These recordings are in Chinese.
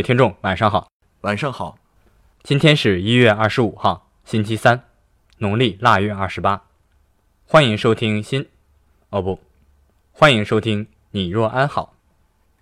各位听众，晚上好。晚上好。今天是一月二十五号，星期三，农历腊月二十八。欢迎收听新，哦不，欢迎收听你若安好。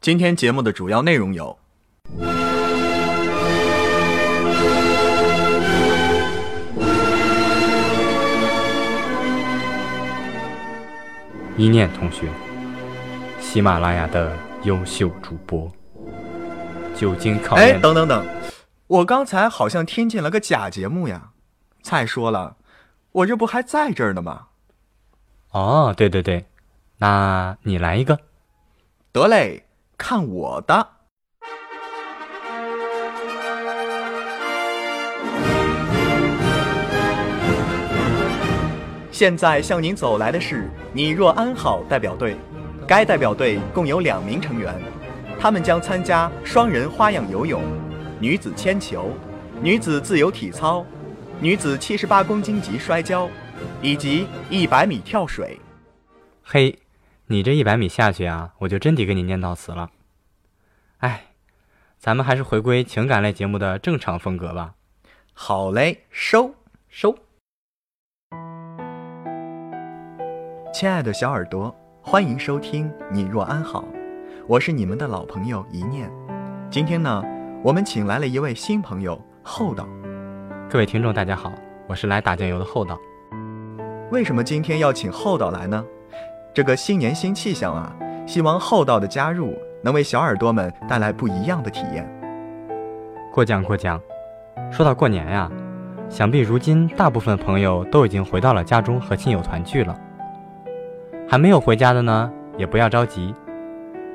今天节目的主要内容有：一念同学，喜马拉雅的优秀主播。久经考验。哎，等等等，我刚才好像听见了个假节目呀！再说了，我这不还在这儿呢吗？哦，对对对，那你来一个。得嘞，看我的！现在向您走来的是“你若安好”代表队，该代表队共有两名成员。他们将参加双人花样游泳、女子铅球、女子自由体操、女子七十八公斤级摔跤，以及一百米跳水。嘿，你这一百米下去啊，我就真得跟你念悼词了。哎，咱们还是回归情感类节目的正常风格吧。好嘞，收收。亲爱的小耳朵，欢迎收听《你若安好》。我是你们的老朋友一念，今天呢，我们请来了一位新朋友厚道。各位听众，大家好，我是来打酱油的厚道。为什么今天要请厚道来呢？这个新年新气象啊，希望厚道的加入能为小耳朵们带来不一样的体验。过奖过奖。说到过年呀，想必如今大部分朋友都已经回到了家中和亲友团聚了。还没有回家的呢，也不要着急。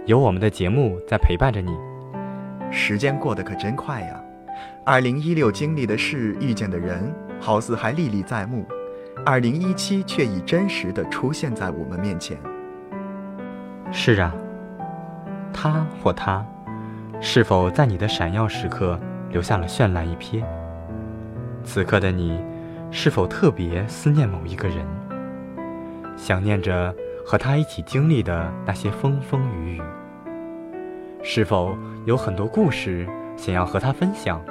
有我们的节目在陪伴着你，时间过得可真快呀！二零一六经历的事、遇见的人，好似还历历在目；二零一七却已真实的出现在我们面前。是啊，他或她，是否在你的闪耀时刻留下了绚烂一瞥？此刻的你，是否特别思念某一个人，想念着和他一起经历的那些风风雨雨？是否有很多故事想要和他分享？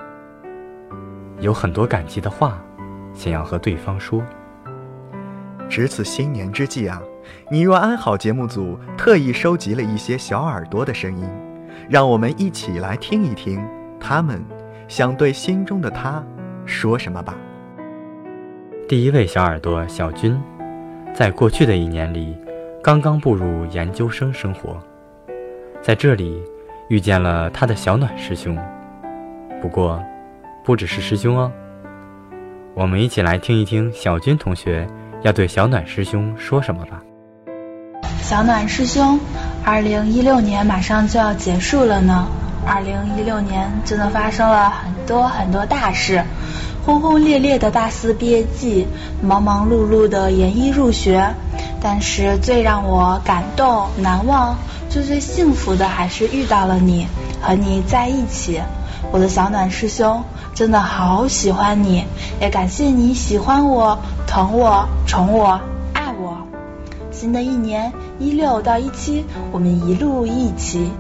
有很多感激的话想要和对方说。值此新年之际啊，你若安好节目组特意收集了一些小耳朵的声音，让我们一起来听一听他们想对心中的他说什么吧。第一位小耳朵小军，在过去的一年里，刚刚步入研究生生活，在这里。遇见了他的小暖师兄，不过，不只是师兄哦。我们一起来听一听小军同学要对小暖师兄说什么吧。小暖师兄，二零一六年马上就要结束了呢。二零一六年真的发生了很多很多大事，轰轰烈烈的大四毕业季，忙忙碌碌的研一入学，但是最让我感动难忘。最最幸福的还是遇到了你，和你在一起，我的小暖师兄，真的好喜欢你，也感谢你喜欢我、疼我、宠我、爱我。新的一年一六到一七，我们一路一起。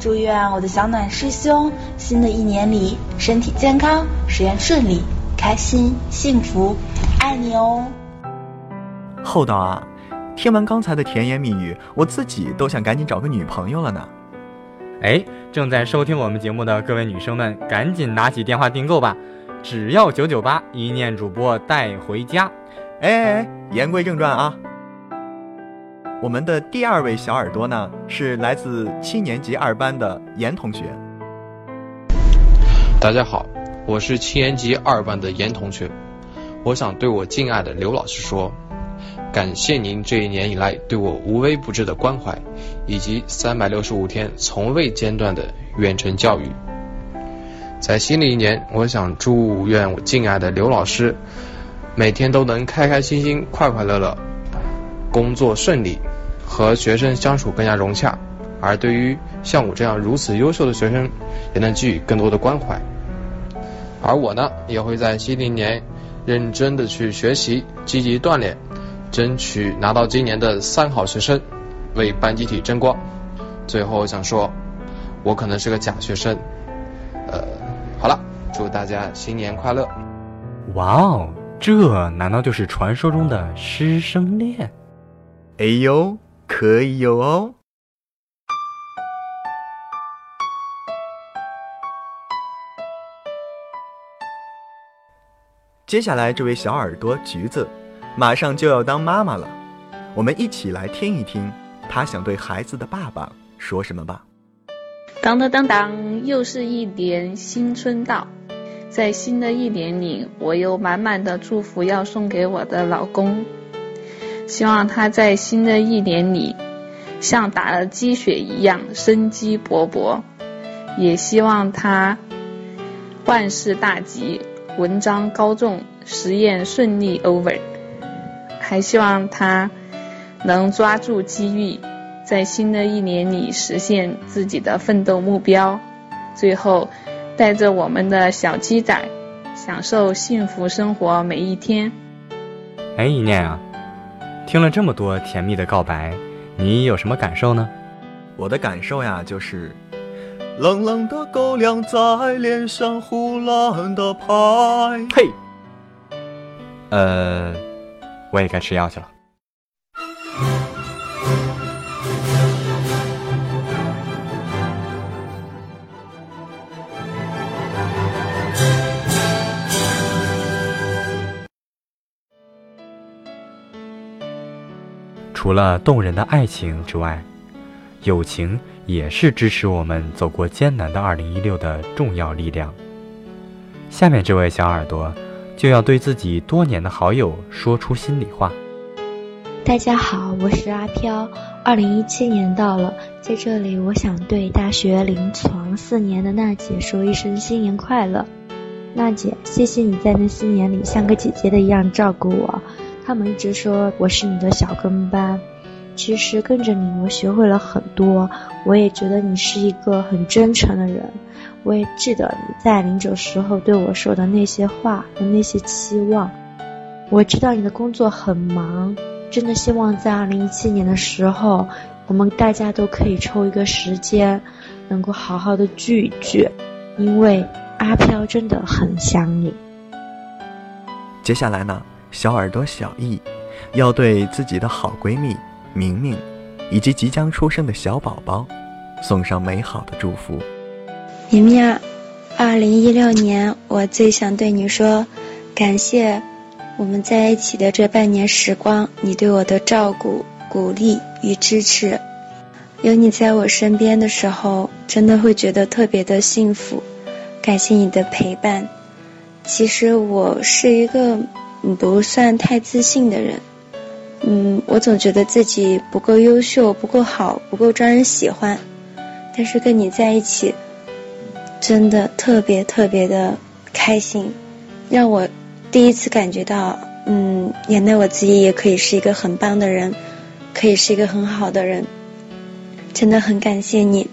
祝愿我的小暖师兄，新的一年里身体健康，实验顺利，开心幸福，爱你哦。厚道啊。听完刚才的甜言蜜语，我自己都想赶紧找个女朋友了呢。哎，正在收听我们节目的各位女生们，赶紧拿起电话订购吧，只要九九八，一念主播带回家。哎，言归正传啊，我们的第二位小耳朵呢，是来自七年级二班的严同学。大家好，我是七年级二班的严同学，我想对我敬爱的刘老师说。感谢您这一年以来对我无微不至的关怀，以及三百六十五天从未间断的远程教育。在新的一年，我想祝愿我敬爱的刘老师每天都能开开心心、快快乐乐，工作顺利，和学生相处更加融洽。而对于像我这样如此优秀的学生，也能给予更多的关怀。而我呢，也会在新的一年认真的去学习，积极锻炼。争取拿到今年的三好学生，为班集体争光。最后想说，我可能是个假学生，呃好了，祝大家新年快乐！哇哦，这难道就是传说中的师生恋？哎呦，可以有哦！接下来这位小耳朵橘子，马上就要当妈妈了，我们一起来听一听她想对孩子的爸爸说什么吧。当当当当，又是一年新春到，在新的一年里，我有满满的祝福要送给我的老公，希望他在新的一年里像打了鸡血一样生机勃勃，也希望他万事大吉。文章高中，实验顺利 over，还希望他能抓住机遇，在新的一年里实现自己的奋斗目标，最后带着我们的小鸡仔，享受幸福生活每一天。哎，一念啊，听了这么多甜蜜的告白，你有什么感受呢？我的感受呀，就是。冷冷的狗粮在脸上胡乱的拍。呸！呃，我也该吃药去了。除了动人的爱情之外，友情。也是支持我们走过艰难的2016的重要力量。下面这位小耳朵就要对自己多年的好友说出心里话。大家好，我是阿飘。2017年到了，在这里我想对大学临床四年的娜姐说一声新年快乐。娜姐，谢谢你在那四年里像个姐姐的一样照顾我。他们一直说我是你的小跟班。其实跟着你，我学会了很多。我也觉得你是一个很真诚的人。我也记得你在临走时候对我说的那些话和那些期望。我知道你的工作很忙，真的希望在二零一七年的时候，我们大家都可以抽一个时间，能够好好的聚一聚，因为阿飘真的很想你。接下来呢，小耳朵小易要对自己的好闺蜜。明明，以及即将出生的小宝宝，送上美好的祝福。明明啊，二零一六年，我最想对你说，感谢我们在一起的这半年时光，你对我的照顾、鼓励与支持。有你在我身边的时候，真的会觉得特别的幸福。感谢你的陪伴。其实我是一个不算太自信的人。嗯，我总觉得自己不够优秀，不够好，不够招人喜欢。但是跟你在一起，真的特别特别的开心，让我第一次感觉到，嗯，原来我自己也可以是一个很棒的人，可以是一个很好的人。真的很感谢你。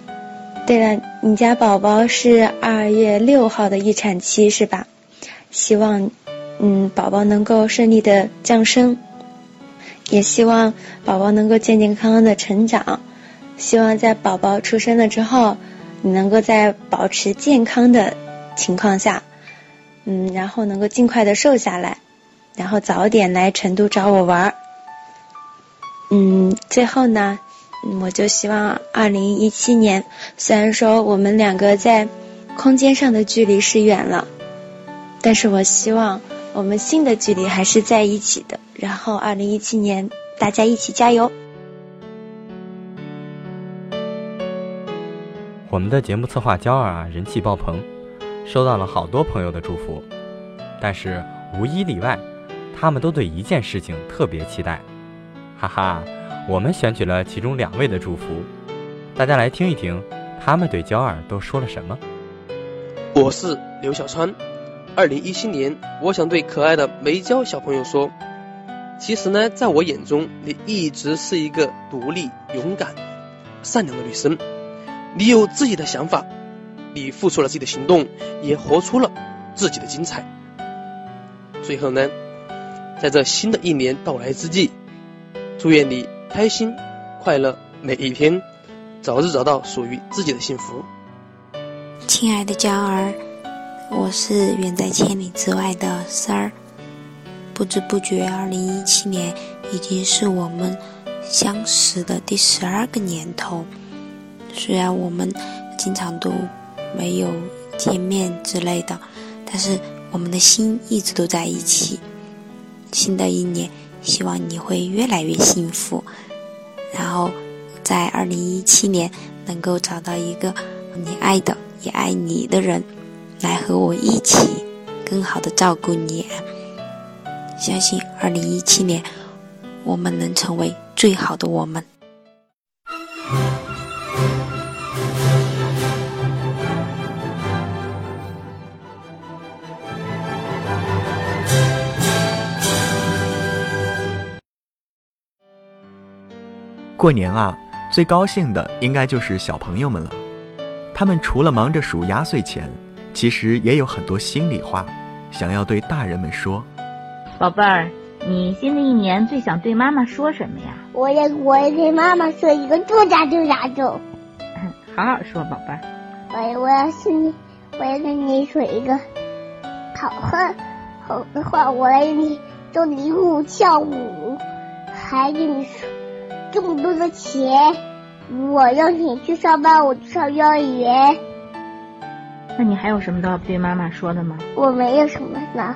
对了，你家宝宝是二月六号的预产期是吧？希望，嗯，宝宝能够顺利的降生。也希望宝宝能够健健康康的成长，希望在宝宝出生了之后，你能够在保持健康的情况下，嗯，然后能够尽快的瘦下来，然后早点来成都找我玩儿。嗯，最后呢，我就希望二零一七年，虽然说我们两个在空间上的距离是远了，但是我希望。我们心的距离还是在一起的，然后二零一七年大家一起加油。我们的节目策划娇儿啊，人气爆棚，收到了好多朋友的祝福，但是无一例外，他们都对一件事情特别期待，哈哈，我们选取了其中两位的祝福，大家来听一听，他们对娇儿都说了什么。我是刘小川。二零一七年，我想对可爱的梅娇小朋友说，其实呢，在我眼中，你一直是一个独立、勇敢、善良的女生。你有自己的想法，你付出了自己的行动，也活出了自己的精彩。最后呢，在这新的一年到来之际，祝愿你开心快乐每一天，早日找到属于自己的幸福。亲爱的娇儿。我是远在千里之外的三儿。不知不觉，二零一七年已经是我们相识的第十二个年头。虽然我们经常都没有见面之类的，但是我们的心一直都在一起。新的一年，希望你会越来越幸福，然后在二零一七年能够找到一个你爱的也爱你的人，来和我一起更好的照顾你。相信二零一七年，我们能成为最好的我们。过年啊，最高兴的应该就是小朋友们了。他们除了忙着数压岁钱，其实也有很多心里话，想要对大人们说。宝贝儿，你新的一年最想对妈妈说什么呀？我要我要对妈妈说一个祝大祝大祝。好好说，宝贝儿。我我要是你，我要跟你说一个好话好的话，我来给你做礼物跳舞，还给你说这么多的钱。我要你去上班，我去上幼儿园。那你还有什么要对妈妈说的吗？我没有什么了。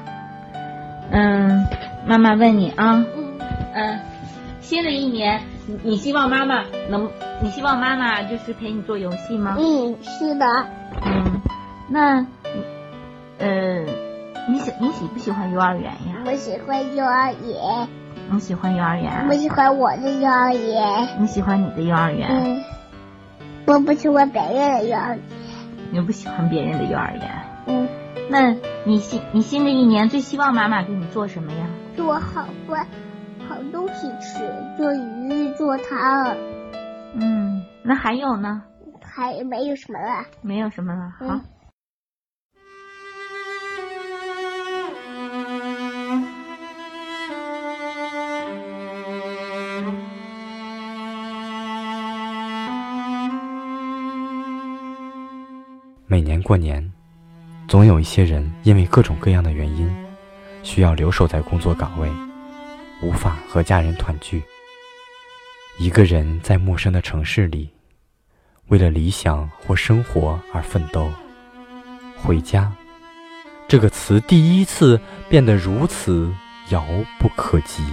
嗯，妈妈问你啊，嗯，新的一年，你你希望妈妈能，你希望妈妈就是陪你做游戏吗？嗯，是的。嗯，那，呃，你喜你喜不喜欢幼儿园呀？我喜欢幼儿园。你喜欢幼儿园？我喜欢我的幼儿园。你喜欢你的幼儿园？嗯。我不喜欢别人的幼儿园。你不喜欢别人的幼儿园？嗯。那你新你新的一年最希望妈妈给你做什么呀？做好饭，好东西吃，做鱼，做汤。嗯，那还有呢？还没有什么了。没有什么了，好。每年过年。总有一些人因为各种各样的原因，需要留守在工作岗位，无法和家人团聚。一个人在陌生的城市里，为了理想或生活而奋斗。回家，这个词第一次变得如此遥不可及。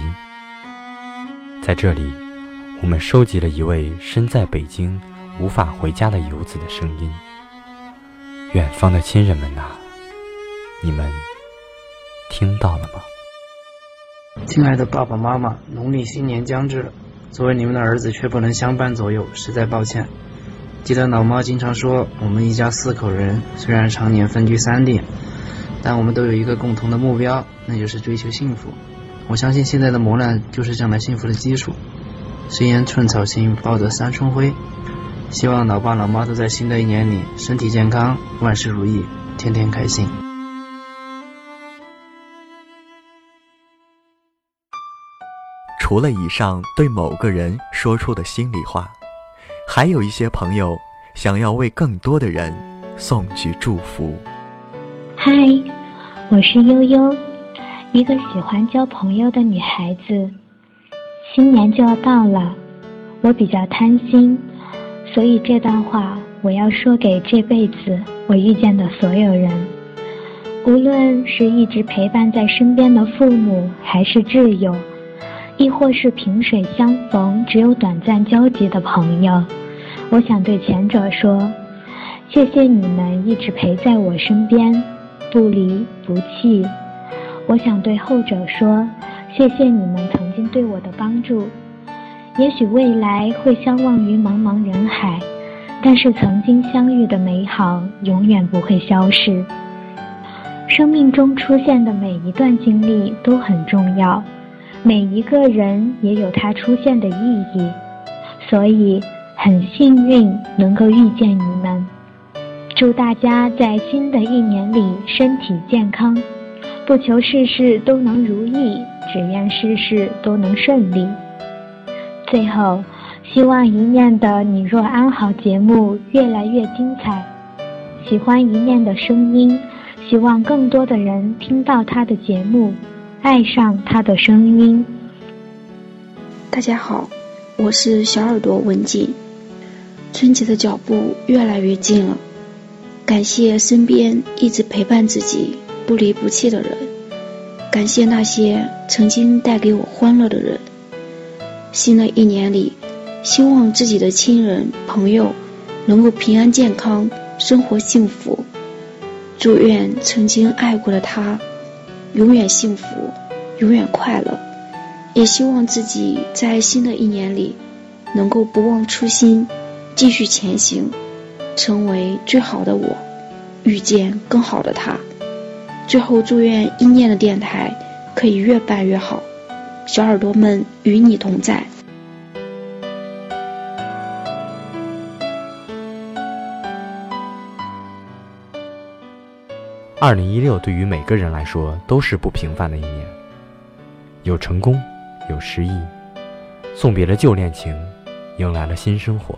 在这里，我们收集了一位身在北京无法回家的游子的声音。远方的亲人们呐，你们听到了吗？亲爱的爸爸妈妈，农历新年将至，作为你们的儿子却不能相伴左右，实在抱歉。记得老妈经常说，我们一家四口人虽然常年分居三地，但我们都有一个共同的目标，那就是追求幸福。我相信现在的磨难就是将来幸福的基础。谁言寸草心，报得三春晖。希望老爸老妈都在新的一年里身体健康，万事如意，天天开心。除了以上对某个人说出的心里话，还有一些朋友想要为更多的人送去祝福。嗨，我是悠悠，一个喜欢交朋友的女孩子。新年就要到了，我比较贪心。所以这段话我要说给这辈子我遇见的所有人，无论是一直陪伴在身边的父母，还是挚友，亦或是萍水相逢只有短暂交集的朋友，我想对前者说：谢谢你们一直陪在我身边，不离不弃。我想对后者说：谢谢你们曾经对我的帮助。也许未来会相忘于茫茫人海，但是曾经相遇的美好永远不会消失。生命中出现的每一段经历都很重要，每一个人也有他出现的意义，所以很幸运能够遇见你们。祝大家在新的一年里身体健康，不求事事都能如意，只愿事事都能顺利。最后，希望一念的你若安好节目越来越精彩。喜欢一念的声音，希望更多的人听到他的节目，爱上他的声音。大家好，我是小耳朵文静。春节的脚步越来越近了，感谢身边一直陪伴自己、不离不弃的人，感谢那些曾经带给我欢乐的人。新的一年里，希望自己的亲人朋友能够平安健康，生活幸福。祝愿曾经爱过的他永远幸福，永远快乐。也希望自己在新的一年里能够不忘初心，继续前行，成为最好的我，遇见更好的他。最后，祝愿一念的电台可以越办越好。小耳朵们与你同在。二零一六对于每个人来说都是不平凡的一年，有成功，有失意，送别了旧恋情，迎来了新生活。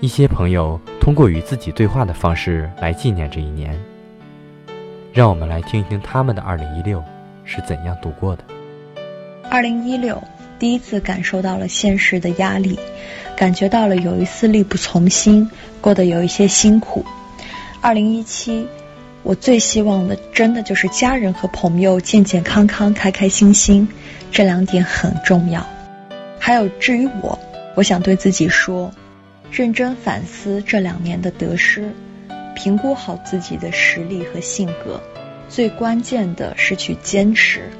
一些朋友通过与自己对话的方式来纪念这一年，让我们来听一听他们的二零一六是怎样度过的。二零一六，第一次感受到了现实的压力，感觉到了有一丝力不从心，过得有一些辛苦。二零一七。我最希望的，真的就是家人和朋友健健康康、开开心心，这两点很重要。还有，至于我，我想对自己说：认真反思这两年的得失，评估好自己的实力和性格。最关键的是去坚持，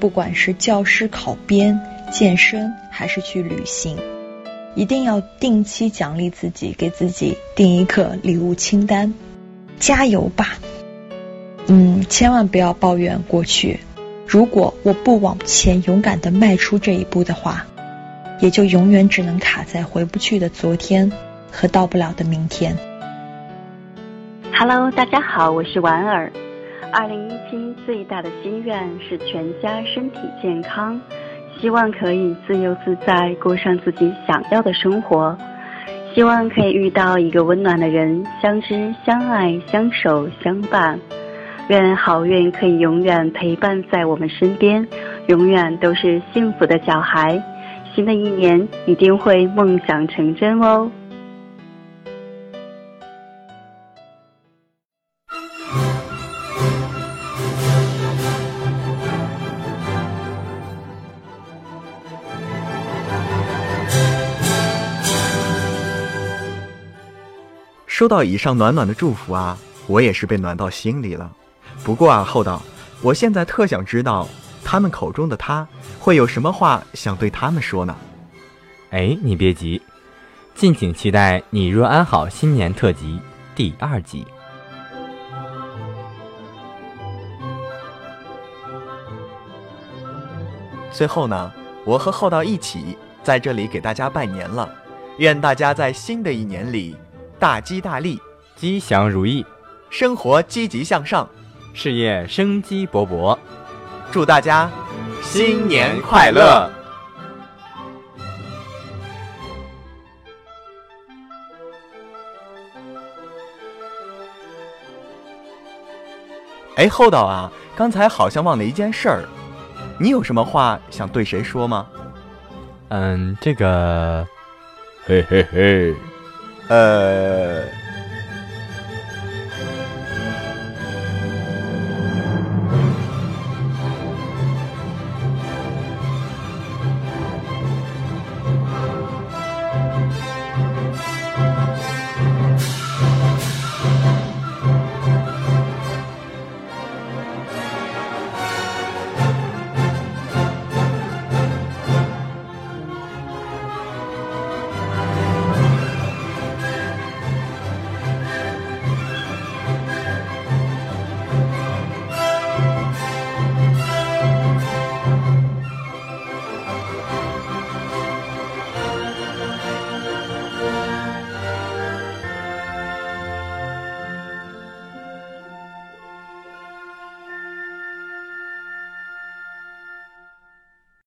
不管是教师考编、健身，还是去旅行，一定要定期奖励自己，给自己定一个礼物清单。加油吧！嗯，千万不要抱怨过去。如果我不往前勇敢的迈出这一步的话，也就永远只能卡在回不去的昨天和到不了的明天。Hello，大家好，我是婉儿。二零一七最大的心愿是全家身体健康，希望可以自由自在过上自己想要的生活，希望可以遇到一个温暖的人，相知相爱，相守相伴。愿好运可以永远陪伴在我们身边，永远都是幸福的小孩。新的一年一定会梦想成真哦！收到以上暖暖的祝福啊，我也是被暖到心里了。不过啊，厚道，我现在特想知道，他们口中的他会有什么话想对他们说呢？哎，你别急，敬请期待《你若安好》新年特辑第二集。最后呢，我和厚道一起在这里给大家拜年了，愿大家在新的一年里大吉大利，吉祥如意，生活积极向上。事业生机勃勃，祝大家新年快乐！哎，厚道啊，刚才好像忘了一件事儿，你有什么话想对谁说吗？嗯，这个，嘿嘿嘿，呃。